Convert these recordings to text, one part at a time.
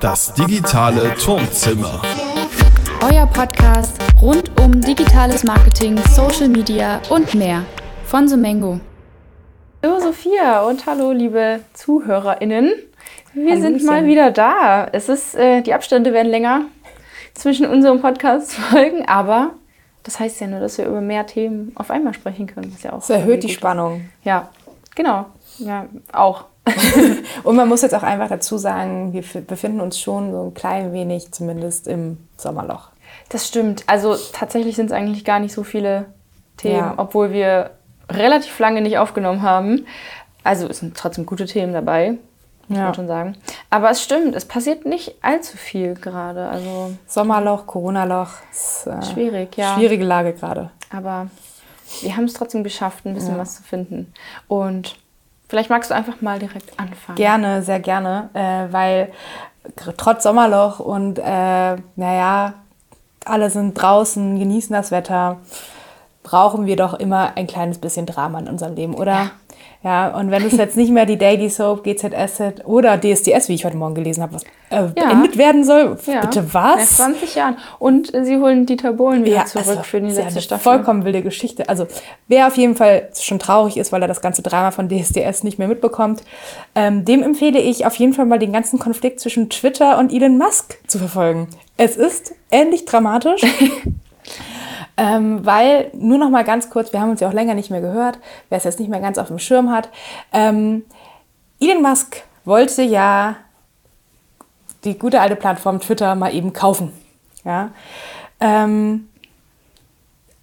Das digitale Turmzimmer. Euer Podcast rund um digitales Marketing, Social Media und mehr von Sumengo. Hallo Sophia und hallo liebe ZuhörerInnen. Wir Hallöchen. sind mal wieder da. Es ist, äh, die Abstände werden länger zwischen unseren Podcast-Folgen, aber das heißt ja nur, dass wir über mehr Themen auf einmal sprechen können. Was ja auch Das erhöht die gut ist. Spannung. Ja, genau. Ja, auch. Und man muss jetzt auch einfach dazu sagen, wir befinden uns schon so ein klein wenig zumindest im Sommerloch. Das stimmt. Also tatsächlich sind es eigentlich gar nicht so viele Themen, Ja. obwohl wir relativ lange nicht aufgenommen haben. Also es sind trotzdem gute Themen dabei, muss Ja. man schon sagen. Aber es stimmt, es passiert nicht allzu viel gerade. Also Sommerloch, Corona-Loch. äh, Schwierig, ja. Schwierige Lage gerade. Aber wir haben es trotzdem geschafft, ein bisschen Ja. was zu finden. Und vielleicht magst du einfach mal direkt anfangen. Gerne, sehr gerne, äh, weil trotz Sommerloch und äh, naja, alle sind draußen, genießen das Wetter, brauchen wir doch immer ein kleines bisschen Drama in unserem Leben, oder? Ja, und wenn es jetzt nicht mehr die Daily Soap, GZSZ oder DSDS, wie ich heute Morgen gelesen habe, was äh, Ja. beendet werden soll, Ja. bitte Nach was? 20 Jahren. Und äh, sie holen Dieter Bohlen wieder zurück also, für die ja letzte Staffel. Vollkommen wilde Geschichte. Also, wer auf jeden Fall schon traurig ist, weil er das ganze Drama von DSDS nicht mehr mitbekommt, ähm, dem empfehle ich auf jeden Fall mal den ganzen Konflikt zwischen Twitter und Elon Musk zu verfolgen. Es ist ähnlich dramatisch. Ähm, weil, nur noch mal ganz kurz, wir haben uns ja auch länger nicht mehr gehört, wer es jetzt nicht mehr ganz auf dem Schirm hat. Ähm, Elon Musk wollte ja die gute alte Plattform Twitter mal eben kaufen. Ja? Ähm,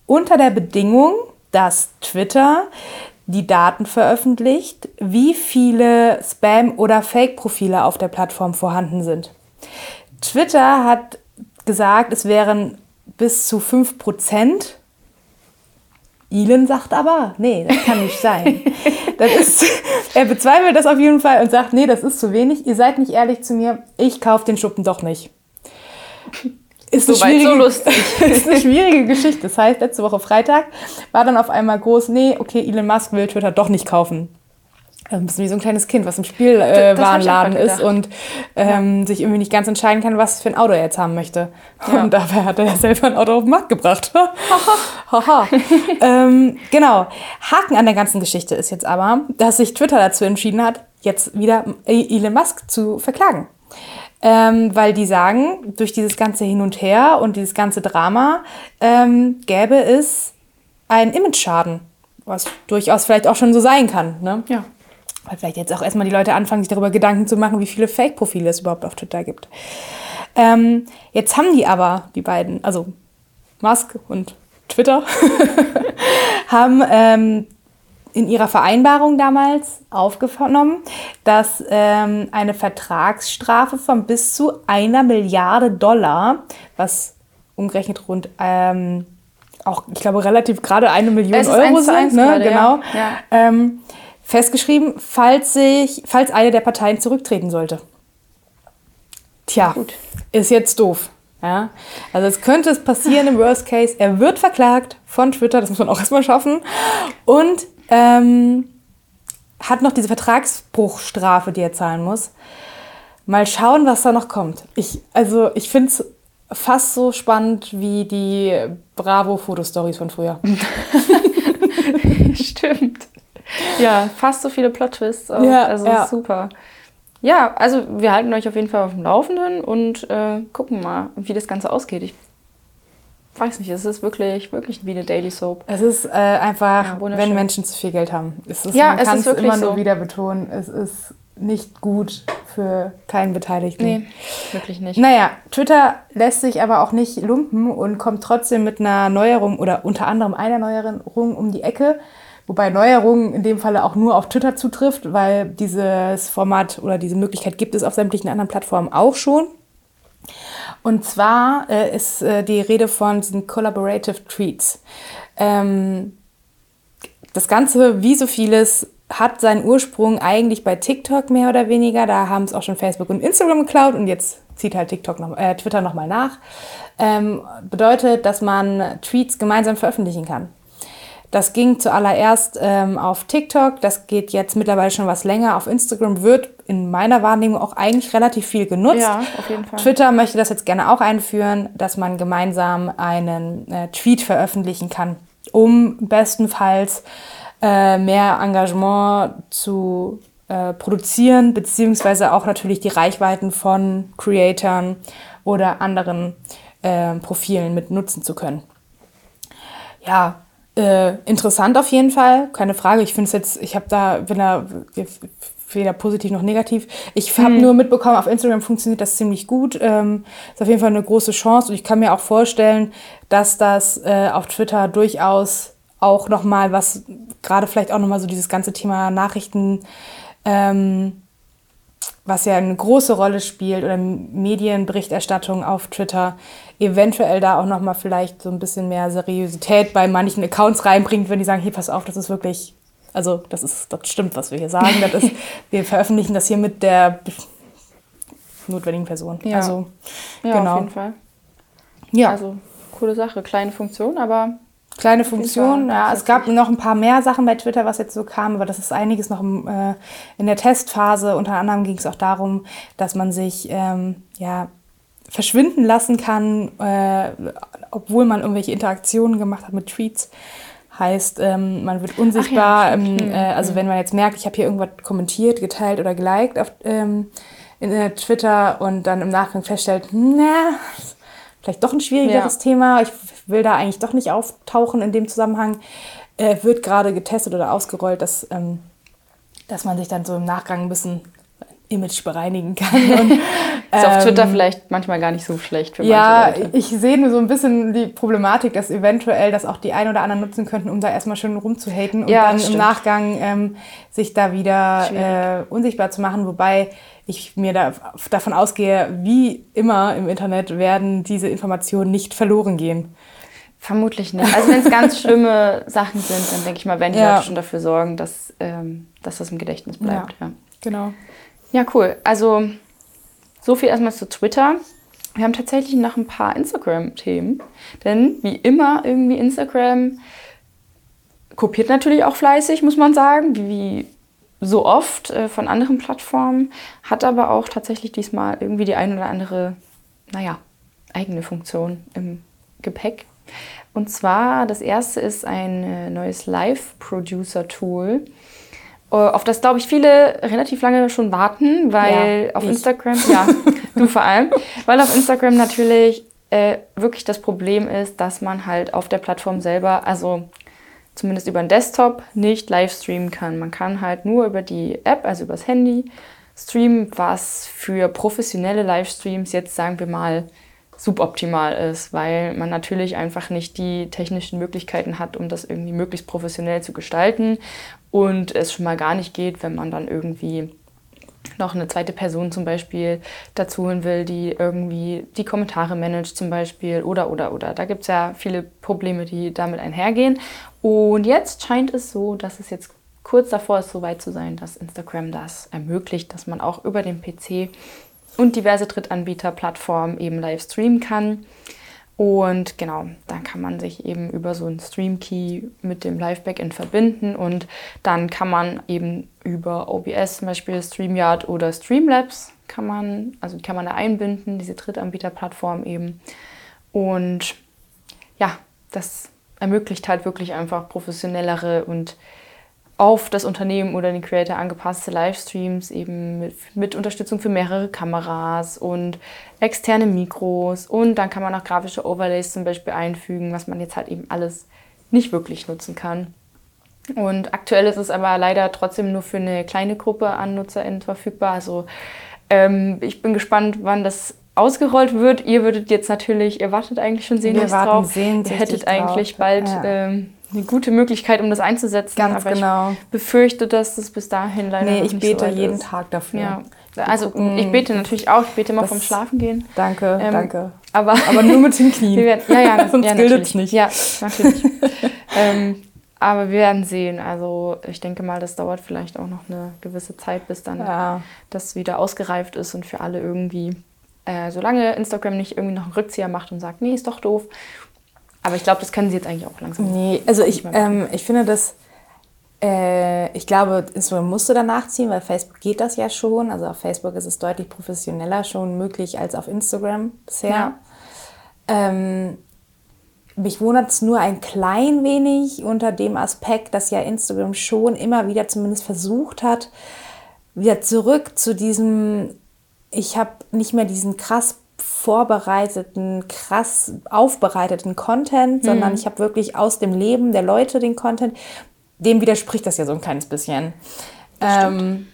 unter der Bedingung, dass Twitter die Daten veröffentlicht, wie viele Spam- oder Fake-Profile auf der Plattform vorhanden sind. Twitter hat gesagt, es wären bis zu 5%. Elon sagt aber, nee, das kann nicht sein. Das ist, er bezweifelt das auf jeden Fall und sagt, nee, das ist zu wenig. Ihr seid nicht ehrlich zu mir. Ich kaufe den Schuppen doch nicht. Ist eine, so schwierige, lustig. ist eine schwierige Geschichte. Das heißt, letzte Woche Freitag war dann auf einmal groß, nee, okay, Elon Musk will Twitter doch nicht kaufen. Ein bisschen wie so ein kleines Kind, was im Spielwarenladen grad ist und ähm, sich irgendwie nicht ganz entscheiden kann, was für ein Auto er jetzt haben möchte. Und dabei hat er ja selber ein Auto auf den Markt gebracht. Haha. ähm, genau. Haken an der ganzen Geschichte ist jetzt aber, dass sich Twitter dazu entschieden hat, jetzt wieder Elon Musk zu verklagen. Ähm, weil die sagen, durch dieses ganze Hin und Her und dieses ganze Drama ähm, gäbe es einen Image-Schaden, was durchaus vielleicht auch schon so sein kann. Ne? Ja. Weil vielleicht jetzt auch erstmal die Leute anfangen, sich darüber Gedanken zu machen, wie viele Fake-Profile es überhaupt auf Twitter gibt. Ähm, jetzt haben die aber, die beiden, also Musk und Twitter, haben ähm, in ihrer Vereinbarung damals aufgenommen, dass ähm, eine Vertragsstrafe von bis zu einer Milliarde Dollar, was umgerechnet rund ähm, auch, ich glaube, relativ gerade eine Million Euro eins zu eins sind, ne? gerade, ja. genau, Ja. Ähm, festgeschrieben, falls, sich, falls eine der Parteien zurücktreten sollte. Tja, Gut. ist jetzt doof. Ja? Also es könnte es passieren im Worst Case. Er wird verklagt von Twitter, das muss man auch erstmal schaffen. Und ähm, hat noch diese Vertragsbruchstrafe, die er zahlen muss. Mal schauen, was da noch kommt. Ich, also ich finde es fast so spannend wie die Bravo-Fotostories von früher. Stimmt. Ja, fast so viele Plot-Twists. Ja, also ja. super. Ja, also wir halten euch auf jeden Fall auf dem Laufenden und äh, gucken mal, wie das Ganze ausgeht. Ich weiß nicht, es ist wirklich, wirklich wie eine Daily Soap. Es ist äh, einfach, Ja, wenn Menschen zu viel Geld haben. Es ist, Ja, man es kann ist wirklich immer nur so. wieder betonen. Es ist nicht gut für keinen Beteiligten. Nee, wirklich nicht. Naja, Twitter lässt sich aber auch nicht lumpen und kommt trotzdem mit einer Neuerung oder unter anderem einer Neuerung um die Ecke. Wobei Neuerung in dem Falle auch nur auf Twitter zutrifft, weil dieses Format oder diese Möglichkeit gibt es auf sämtlichen anderen Plattformen auch schon. Und zwar äh, ist äh, die Rede von diesen Collaborative Tweets. Ähm, das Ganze, wie so vieles, hat seinen Ursprung eigentlich bei TikTok mehr oder weniger. Da haben es auch schon Facebook und Instagram geklaut und jetzt zieht halt TikTok noch, äh, Twitter nochmal nach. Ähm, bedeutet, dass man Tweets gemeinsam veröffentlichen kann. Das ging zuallererst ähm, auf TikTok, das geht jetzt mittlerweile schon was länger. Auf Instagram wird in meiner Wahrnehmung auch eigentlich relativ viel genutzt. Ja, auf jeden Fall. Twitter möchte das jetzt gerne auch einführen, dass man gemeinsam einen äh, Tweet veröffentlichen kann, um bestenfalls äh, mehr Engagement zu äh, produzieren, beziehungsweise auch natürlich die Reichweiten von Creatoren oder anderen äh, Profilen mit nutzen zu können. Ja, äh, interessant auf jeden Fall, keine Frage. Ich finde es jetzt, ich habe da, bin da weder positiv noch negativ. Ich habe hm. nur mitbekommen, auf Instagram funktioniert das ziemlich gut. Ähm, ist auf jeden Fall eine große Chance und ich kann mir auch vorstellen, dass das äh, auf Twitter durchaus auch nochmal was, gerade vielleicht auch nochmal so dieses ganze Thema Nachrichten, ähm, was ja eine große Rolle spielt oder Medienberichterstattung auf Twitter, eventuell da auch nochmal vielleicht so ein bisschen mehr Seriosität bei manchen Accounts reinbringt, wenn die sagen, hier, pass auf, das ist wirklich, also das ist, das stimmt, was wir hier sagen. Das ist, wir veröffentlichen das hier mit der notwendigen Person. Ja. Also, ja, genau. auf jeden Fall. Ja. Also, coole Sache. Kleine Funktion, aber Kleine Funktion, ja. Es gab noch ein paar mehr Sachen bei Twitter, was jetzt so kam, aber das ist einiges noch im, äh, in der Testphase. Unter anderem ging es auch darum, dass man sich ähm, ja, verschwinden lassen kann, äh, obwohl man irgendwelche Interaktionen gemacht hat mit Tweets. Heißt, ähm, man wird unsichtbar. Ja, ähm, äh, also wenn man jetzt merkt, ich habe hier irgendwas kommentiert, geteilt oder geliked auf ähm, in, äh, Twitter und dann im Nachgang feststellt, na, vielleicht doch ein schwierigeres Ja. Thema, ich will da eigentlich doch nicht auftauchen in dem Zusammenhang, äh, wird gerade getestet oder ausgerollt, dass, ähm, dass man sich dann so im Nachgang ein bisschen Image bereinigen kann. Und, ist auf ähm, Twitter vielleicht manchmal gar nicht so schlecht für ja, manche Leute. ich sehe nur so ein bisschen die Problematik, dass eventuell das auch die ein oder anderen nutzen könnten, um da erstmal schön rumzuhaten und Ja, dann das im stimmt. Nachgang ähm, sich da wieder äh, unsichtbar zu machen. Wobei ich mir da, davon ausgehe, wie immer im Internet werden diese Informationen nicht verloren gehen. Vermutlich nicht. Also wenn es ganz schlimme Sachen sind, dann denke ich mal, werden die Ja. Leute schon dafür sorgen, dass, ähm, dass das im Gedächtnis bleibt. Ja. Genau. ja, cool. Also so viel erstmal zu Twitter. Wir haben tatsächlich noch ein paar Instagram-Themen. Denn wie immer irgendwie Instagram kopiert natürlich auch fleißig, muss man sagen, wie so oft äh, von anderen Plattformen, hat aber auch tatsächlich diesmal irgendwie die ein oder andere, naja, eigene Funktion im Gepäck. Und zwar, das erste ist ein äh, neues Live-Producer-Tool, auf das, glaube ich, viele relativ lange schon warten, weil Ja, auf ich. Instagram, ja, du vor allem, weil auf Instagram natürlich äh, wirklich das Problem ist, dass man halt auf der Plattform selber, also zumindest über den Desktop, nicht live streamen kann. Man kann halt nur über die App, also übers Handy, streamen, was für professionelle Livestreams jetzt, sagen wir mal, suboptimal ist, weil man natürlich einfach nicht die technischen Möglichkeiten hat, um das irgendwie möglichst professionell zu gestalten und es schon mal gar nicht geht, wenn man dann irgendwie noch eine zweite Person zum Beispiel dazu holen will, die irgendwie die Kommentare managt zum Beispiel oder oder oder. Da gibt es ja viele Probleme, die damit einhergehen. Und jetzt scheint es so, dass es jetzt kurz davor ist, so weit zu sein, dass Instagram das ermöglicht, dass man auch über den PC und diverse Drittanbieter-Plattformen eben live streamen kann. Und genau, dann kann man sich eben über so einen Stream-Key mit dem Live-Backend verbinden und dann kann man eben über OBS zum Beispiel, StreamYard oder Streamlabs kann man, also kann man da einbinden, diese Drittanbieter-Plattform eben. Und ja, das ermöglicht halt wirklich einfach professionellere und auf das Unternehmen oder den Creator angepasste Livestreams, eben mit, mit Unterstützung für mehrere Kameras und externe Mikros. Und dann kann man auch grafische Overlays zum Beispiel einfügen, was man jetzt halt eben alles nicht wirklich nutzen kann. Und aktuell ist es aber leider trotzdem nur für eine kleine Gruppe an NutzerInnen verfügbar. Also ähm, ich bin gespannt, wann das ausgerollt wird. Ihr würdet jetzt natürlich, ihr wartet eigentlich schon sehnlichst warten drauf. Ihr sehnsüchtig hättet eigentlich drauf. bald Ja. ähm, eine gute Möglichkeit, um das einzusetzen. Ganz aber genau. ich befürchte, dass das bis dahin leider Nee, ich nicht bete so jeden ist. Tag dafür. Ja. Also gucken. ich bete natürlich auch, ich bete immer vom Schlafengehen. Danke, Ähm, danke. Aber, Aber nur mit den Knien. werden, ja, ja, Sonst ja, gilt es nicht. Ja, natürlich. ähm, aber wir werden sehen. Also ich denke mal, das dauert vielleicht auch noch eine gewisse Zeit, bis dann Ja. das wieder ausgereift ist und für alle irgendwie, äh, solange Instagram nicht irgendwie noch einen Rückzieher macht und sagt, nee, ist doch doof. Aber ich glaube, das können sie jetzt eigentlich auch langsam. Nee, also ich, ähm, ich finde das, Äh, ich glaube, Instagram musste danach ziehen, weil Facebook geht das ja schon. Also auf Facebook ist es deutlich professioneller schon möglich als auf Instagram bisher. Ja. Ähm, mich wundert es nur ein klein wenig unter dem Aspekt, dass ja Instagram schon immer wieder zumindest versucht hat, wieder zurück zu diesem, ich habe nicht mehr diesen krass vorbereiteten, krass aufbereiteten Content, sondern ich habe wirklich aus dem Leben der Leute den Content. Dem widerspricht das ja so ein kleines bisschen. Ähm,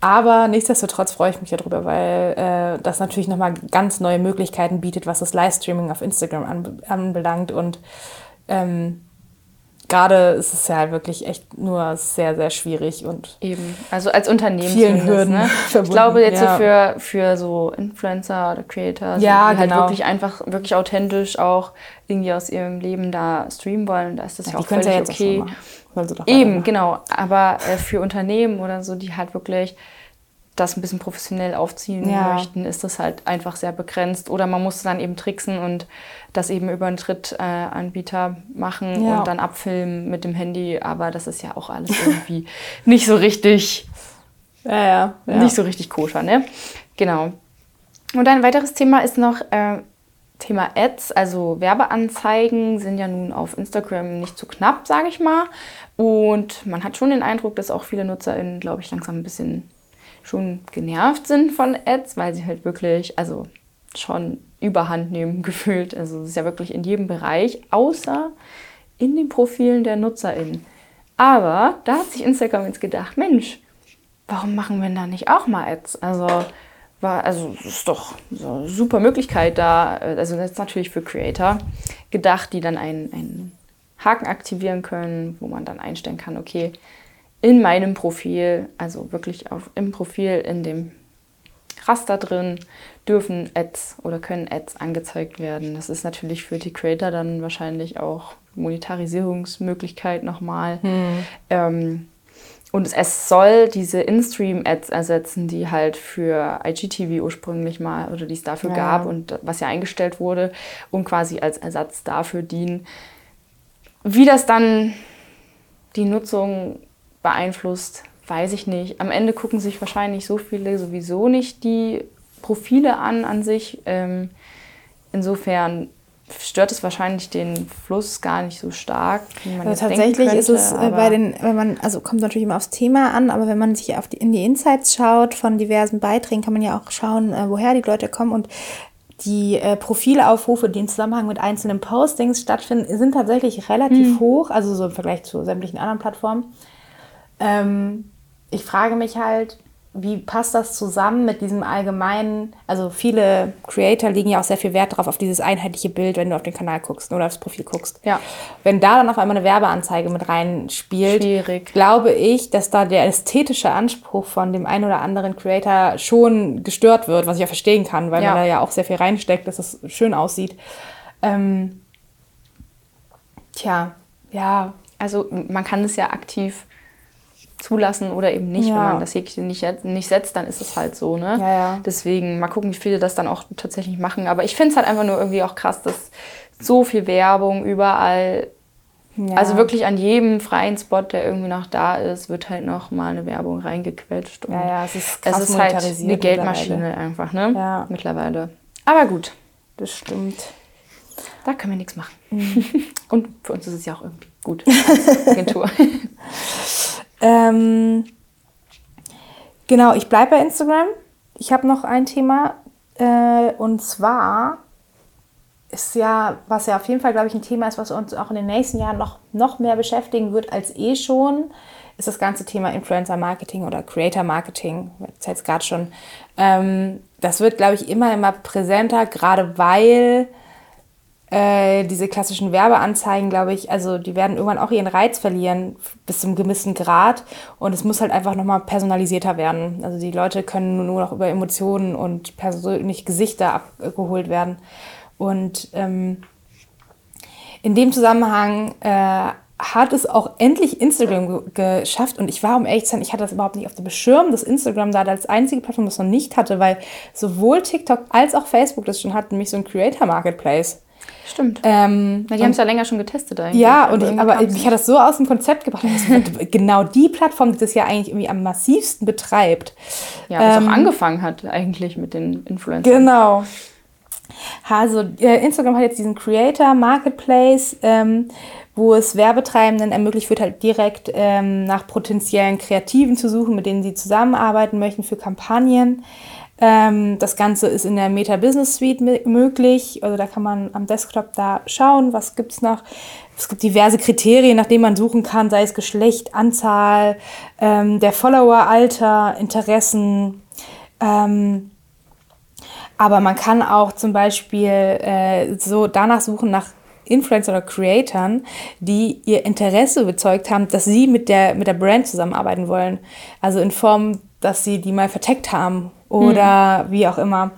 aber nichtsdestotrotz freue ich mich darüber, weil äh, das natürlich nochmal ganz neue Möglichkeiten bietet, was das Livestreaming auf Instagram anbe anbelangt. Und ähm, gerade ist es ja wirklich echt nur sehr, sehr schwierig und Eben. Also als Unternehmen Vielen Hürden ne? Ich glaube jetzt ja. für, für so Influencer oder Creator, Ja, die halt genau. wirklich einfach, wirklich authentisch auch irgendwie aus ihrem Leben da streamen wollen, da ist das ja, die auch völlig ja jetzt auch okay. doch Eben, genau. Aber äh, für Unternehmen oder so, die halt wirklich das ein bisschen professionell aufziehen Ja. möchten, ist das halt einfach sehr begrenzt. Oder man muss dann eben tricksen und das eben über einen Drittanbieter machen Ja. und dann abfilmen mit dem Handy. Aber das ist ja auch alles irgendwie nicht so richtig Ja, ja. ja. nicht so richtig koscher, ne? Genau. Und ein weiteres Thema ist noch äh, Thema Ads, also Werbeanzeigen sind ja nun auf Instagram nicht zu knapp, sage ich mal. Und man hat schon den Eindruck, dass auch viele NutzerInnen, glaube ich, langsam ein bisschen schon genervt sind von Ads, weil sie halt wirklich, also schon überhand nehmen gefühlt. Also es ist ja wirklich in jedem Bereich, außer in den Profilen der NutzerInnen. Aber da hat sich Instagram jetzt gedacht, Mensch, warum machen wir da nicht auch mal Ads? Also, war, also ist doch so eine super Möglichkeit da, also das ist natürlich für Creator gedacht, die dann einen, einen Haken aktivieren können, wo man dann einstellen kann, okay, in meinem Profil, also wirklich auf, im Profil, in dem Raster drin, dürfen Ads oder können Ads angezeigt werden. Das ist natürlich für die Creator dann wahrscheinlich auch Monetarisierungsmöglichkeit nochmal. Ähm, und es soll diese In-Stream-Ads ersetzen, die halt für IGTV ursprünglich mal oder die es dafür Ja. gab und was ja eingestellt wurde und quasi als Ersatz dafür dienen. Wie das dann die Nutzung beeinflusst, weiß ich nicht. Am Ende gucken sich wahrscheinlich so viele sowieso nicht die Profile an an sich. Ähm, insofern stört es wahrscheinlich den Fluss gar nicht so stark, wie man Also tatsächlich könnte, ist es äh, bei den, wenn man, also kommt natürlich immer aufs Thema an, aber wenn man sich die, in die Insights schaut von diversen Beiträgen, kann man ja auch schauen, äh, woher die Leute kommen und die äh, Profilaufrufe, die im Zusammenhang mit einzelnen Postings stattfinden, sind tatsächlich relativ hoch, also so im Vergleich zu sämtlichen anderen Plattformen. Ähm, ich frage mich halt, wie passt das zusammen mit diesem allgemeinen, also viele Creator legen ja auch sehr viel Wert darauf, auf dieses einheitliche Bild, wenn du auf den Kanal guckst oder aufs Profil guckst. Ja. Wenn da dann auf einmal eine Werbeanzeige mit reinspielt, Schwierig. glaube ich, dass da der ästhetische Anspruch von dem einen oder anderen Creator schon gestört wird, was ich ja verstehen kann, weil Ja. man da ja auch sehr viel reinsteckt, dass es schön aussieht. Ähm, tja, ja, Also man kann es ja aktiv zulassen oder eben nicht. Ja. Wenn man das Häkchen nicht, nicht setzt, dann ist es halt so. Ne? Ja, ja. Deswegen mal gucken, wie viele das dann auch tatsächlich machen. Aber ich finde es halt einfach nur irgendwie auch krass, dass so viel Werbung überall, also wirklich an jedem freien Spot, der irgendwie noch da ist, wird halt noch mal eine Werbung reingequetscht. Und Ja, ja, es ist es krass ist halt eine Geldmaschine einfach, ne? Ja. Mittlerweile. Aber gut, Das stimmt. da können wir nichts machen. Mhm. Und für uns ist es ja auch irgendwie gut. Agentur. Ähm, genau, ich bleibe bei Instagram. Ich habe noch ein Thema. Äh, und zwar ist ja, was ja auf jeden Fall, glaube ich, ein Thema ist, was uns auch in den nächsten Jahren noch, noch mehr beschäftigen wird als eh schon, ist das ganze Thema Influencer Marketing oder Creator Marketing. Das jetzt gerade schon. Ähm, das wird, glaube ich, immer, immer präsenter, gerade weil äh, diese klassischen Werbeanzeigen, glaube ich, also die werden irgendwann auch ihren Reiz verlieren bis zum gewissen Grad und es muss halt einfach nochmal personalisierter werden. Also die Leute können nur noch über Emotionen und persönliche Gesichter abgeholt werden. Und ähm, in dem Zusammenhang äh, hat es auch endlich Instagram ge geschafft und ich war, um ehrlich zu sein, ich hatte das überhaupt nicht auf dem Schirm, dass Instagram da als einzige Plattform das noch nicht hatte, weil sowohl TikTok als auch Facebook das schon hatten, nämlich so ein Creator Marketplace. Stimmt. Ähm, Na, die haben es ja länger schon getestet eigentlich. ja, und ich, aber mich hat das so aus dem Konzept gebracht. Das wird genau die Plattform, die das ja eigentlich irgendwie am massivsten betreibt. Ja, was Ähm, auch angefangen hat eigentlich mit den Influencern. Genau. Also äh, Instagram hat jetzt diesen Creator Marketplace, ähm, wo es Werbetreibenden ermöglicht wird, halt direkt ähm, nach potenziellen Kreativen zu suchen, mit denen sie zusammenarbeiten möchten für Kampagnen. Ähm, das Ganze ist in der Meta Business Suite möglich. Also da kann man am Desktop da schauen, was gibt es noch. Es gibt diverse Kriterien, nach denen man suchen kann, sei es Geschlecht, Anzahl, ähm, der Follower, Alter, Interessen. Ähm, aber man kann auch zum Beispiel äh, so danach suchen nach Influencer oder Creatoren, die ihr Interesse bezeugt haben, dass sie mit der, mit der Brand zusammenarbeiten wollen. Also in Form, dass sie die mal verteckt haben oder wie auch immer.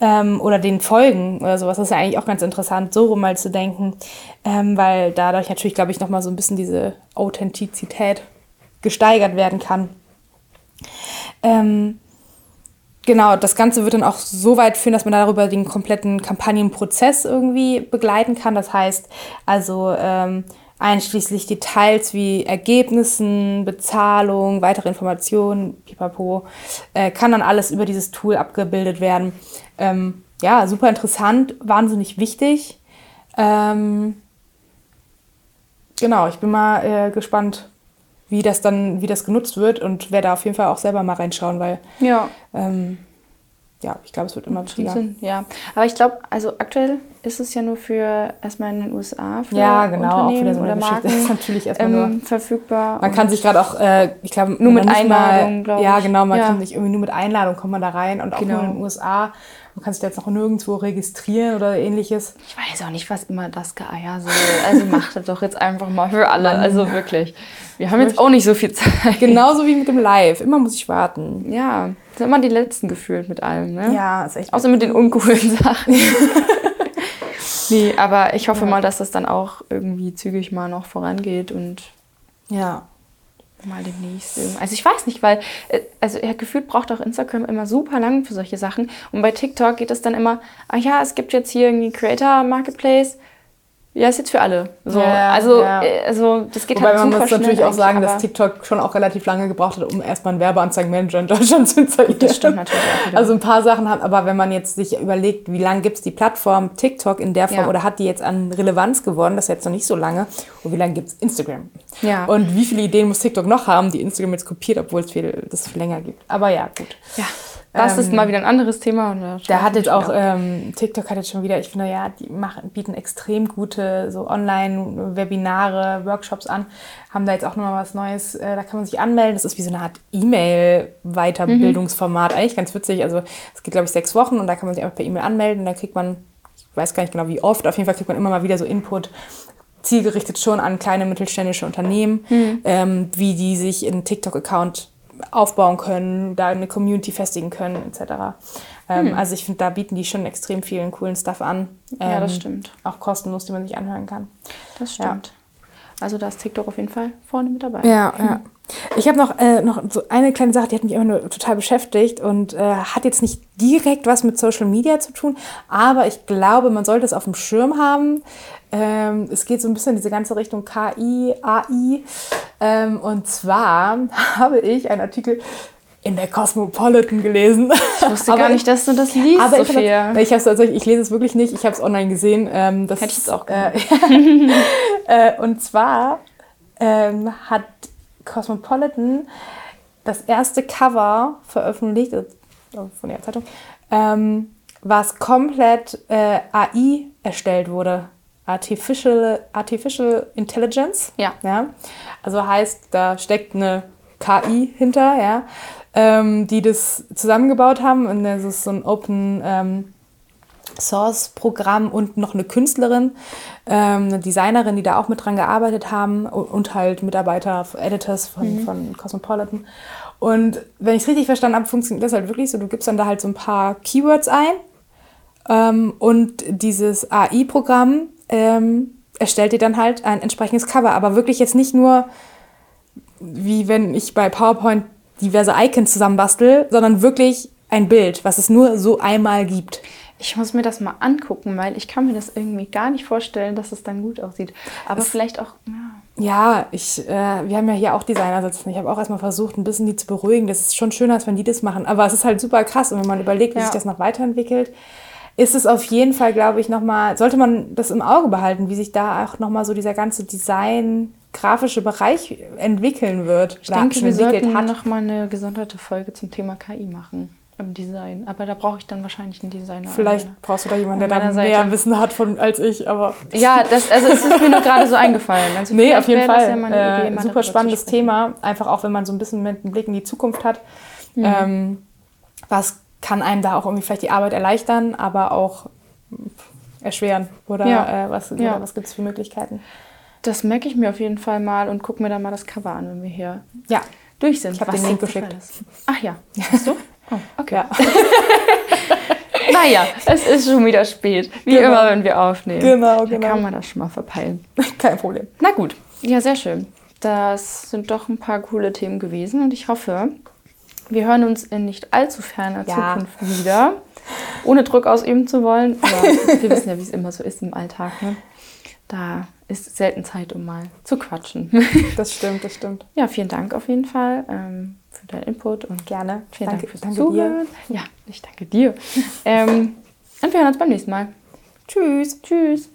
Ähm, oder den folgen oder sowas. Das ist ja eigentlich auch ganz interessant, so rum mal zu denken. Ähm, weil dadurch natürlich, glaube ich, nochmal so ein bisschen diese Authentizität gesteigert werden kann. Ähm, Genau, das Ganze wird dann auch so weit führen, dass man darüber den kompletten Kampagnenprozess irgendwie begleiten kann. Das heißt, also ähm, einschließlich Details wie Ergebnissen, Bezahlung, weitere Informationen, pipapo, äh, kann dann alles über dieses Tool abgebildet werden. Ähm, ja, super interessant, wahnsinnig wichtig. Ähm, genau, ich bin mal äh, gespannt, wie das dann, wie das genutzt wird und werde da auf jeden Fall auch selber mal reinschauen, weil Ja, ähm, ja, ich glaube, es wird immer. Sinn. Ja, aber ich glaube, also aktuell ist es ja nur für erstmal in den USA für Ja, genau, auch Unternehmen so eine oder. Marken ist natürlich erstmal nur. ähm, verfügbar. Man kann sich gerade auch, äh, ich glaube, Nur mit Einladung, mal, glaub Ja, ich. genau, man Ja. kann sich irgendwie nur mit Einladung kommt man da rein und auch Genau. nur in den USA. Man kann sich da jetzt noch nirgendwo registrieren oder ähnliches. Ich weiß auch nicht, was immer das Geeier soll. Also macht das doch jetzt einfach mal für alle. Also wirklich. Wir haben jetzt auch nicht so viel Zeit. Genauso wie mit dem Live. Immer muss ich warten. Ja, sind immer die Letzten gefühlt mit allem, ne? Ja, ist echt. Außer mit den uncoolen Sachen. nee, aber ich hoffe mal, dass das dann auch irgendwie zügig mal noch vorangeht und ja. Mal demnächst. Also ich weiß nicht, weil, äh, also ja, gefühlt braucht auch Instagram immer super lang für solche Sachen. Und bei TikTok geht es dann immer, ah ja, es gibt jetzt hier irgendwie Creator Marketplace. Ja, ist jetzt für alle. So, Ja, also, ja. äh, also das geht Wobei halt man super muss natürlich auch sagen, dass TikTok schon auch relativ lange gebraucht hat, um erstmal einen Werbeanzeigenmanager in Deutschland zu installieren. Das stimmt natürlich auch wieder. Also ein paar Sachen hat, aber wenn man jetzt sich überlegt, wie lange gibt es die Plattform TikTok in der Form Ja. oder hat die jetzt an Relevanz gewonnen, das ist jetzt noch nicht so lange, und wie lange gibt es Instagram? Ja. Und wie viele Ideen muss TikTok noch haben, die Instagram jetzt kopiert, obwohl es viel, das viel länger gibt. Aber ja, gut. ja, das ist Ähm, mal wieder ein anderes Thema. Da Der hat jetzt auch, ähm, TikTok hat jetzt schon wieder, ich finde, ja, die machen, bieten extrem gute so Online-Webinare, Workshops an, haben da jetzt auch nochmal was Neues, äh, da kann man sich anmelden. Das ist wie so eine Art E-Mail-Weiterbildungsformat, eigentlich ganz witzig. Also es geht, glaube ich, sechs Wochen und da kann man sich einfach per E-Mail anmelden dann kriegt man, ich weiß gar nicht genau wie oft, auf jeden Fall kriegt man immer mal wieder so Input, zielgerichtet schon an kleine mittelständische Unternehmen, ähm, wie die sich einen TikTok-Account aufbauen können, da eine Community festigen können, etc. Ähm, Also ich finde, da bieten die schon extrem vielen coolen Stuff an. Ja, das Ähm, stimmt. Auch kostenlos, die man sich anhören kann. Das stimmt. Also da ist TikTok auf jeden Fall vorne mit dabei. Ja, ja. Ich habe noch, äh, noch so eine kleine Sache, die hat mich immer nur total beschäftigt und äh, hat jetzt nicht direkt was mit Social Media zu tun, aber ich glaube, man sollte es auf dem Schirm haben. Ähm, es geht so ein bisschen in diese ganze Richtung KI, AI. Ähm, und zwar habe ich einen Artikel in der Cosmopolitan gelesen. Ich wusste gar nicht, dass du das liest, aber ich, Sophia. ich, hab's tatsächlich- ich lese es wirklich nicht, ich habe es online gesehen. Ähm, das, Hätte ich jetzt auch äh, äh, Und zwar ähm, hat Cosmopolitan das erste Cover veröffentlicht, also von der Zeitung, ähm, was komplett äh, AI erstellt wurde. Artificial, Artificial Intelligence. Ja. ja. Also heißt, da steckt eine KI hinter, ja, ähm, die das zusammengebaut haben. Und das ist so ein Open ähm, Source-Programm und noch eine Künstlerin, ähm, eine Designerin, die da auch mit dran gearbeitet haben und, halt Mitarbeiter, Editors von, von Cosmopolitan. Und wenn ich es richtig verstanden habe, funktioniert das halt wirklich so, du gibst dann da halt so ein paar Keywords ein ähm, und dieses AI-Programm ähm, erstellt dir dann halt ein entsprechendes Cover. Aber wirklich jetzt nicht nur, wie wenn ich bei PowerPoint diverse Icons zusammenbastel, sondern wirklich ein Bild, was es nur so einmal gibt. Ich muss mir das mal angucken, weil ich kann mir das irgendwie gar nicht vorstellen, dass es dann gut aussieht. Aber vielleicht auch, ja. Ja, ich, äh, wir haben ja hier auch Designer sitzen. Ich habe auch erstmal versucht, ein bisschen die zu beruhigen. Das ist schon schöner, als wenn die das machen. Aber es ist halt super krass. Und wenn man überlegt, wie Ja. sich das noch weiterentwickelt, ist es auf jeden Fall, glaube ich, nochmal, sollte man das im Auge behalten, wie sich da auch nochmal so dieser ganze Design, grafische Bereich entwickeln wird. Ich denke, wir sollten noch mal eine gesonderte Folge zum Thema KI machen im Design. Aber da brauche ich dann wahrscheinlich einen Designer. Vielleicht brauchst du da jemanden, der da mehr Wissen hat von, als ich, aber. Ja, das, also es ist mir nur gerade so eingefallen. Also Nee, auf jeden wäre das Fall. ja eine äh, super spannendes. Thema. Einfach auch, wenn man so ein bisschen mit einem Blick in die Zukunft hat. Mhm. Ähm, was kann einem da auch irgendwie vielleicht die Arbeit erleichtern, aber auch erschweren? Oder Ja. äh, was, Ja. was gibt es für Möglichkeiten? Das merke ich mir auf jeden Fall mal und gucke mir dann mal das Cover an, wenn wir hier Ja, durch sind. Ich hab Was den Link geschickt. Ach ja, hast du? Oh, okay. ja. Naja, es ist schon wieder spät. Wie Genau. immer, wenn wir aufnehmen. Genau, Da genau. kann man das schon mal verpeilen. kein Problem. Na gut, ja, sehr schön. Das sind doch ein paar coole Themen gewesen und ich hoffe, wir hören uns in nicht allzu ferner Ja. Zukunft wieder. Ohne Druck ausüben zu wollen. Aber wir wissen ja, wie es immer so ist im Alltag. Ne? Da ist selten Zeit, um mal zu quatschen. Das stimmt, das stimmt. ja, vielen Dank auf jeden Fall ähm, für deinen Input und Gerne. vielen danke, Dank fürs danke Zuhören. Ja, ich danke dir. ähm, und wir hören uns beim nächsten Mal. dir. Tschüss. Tschüss.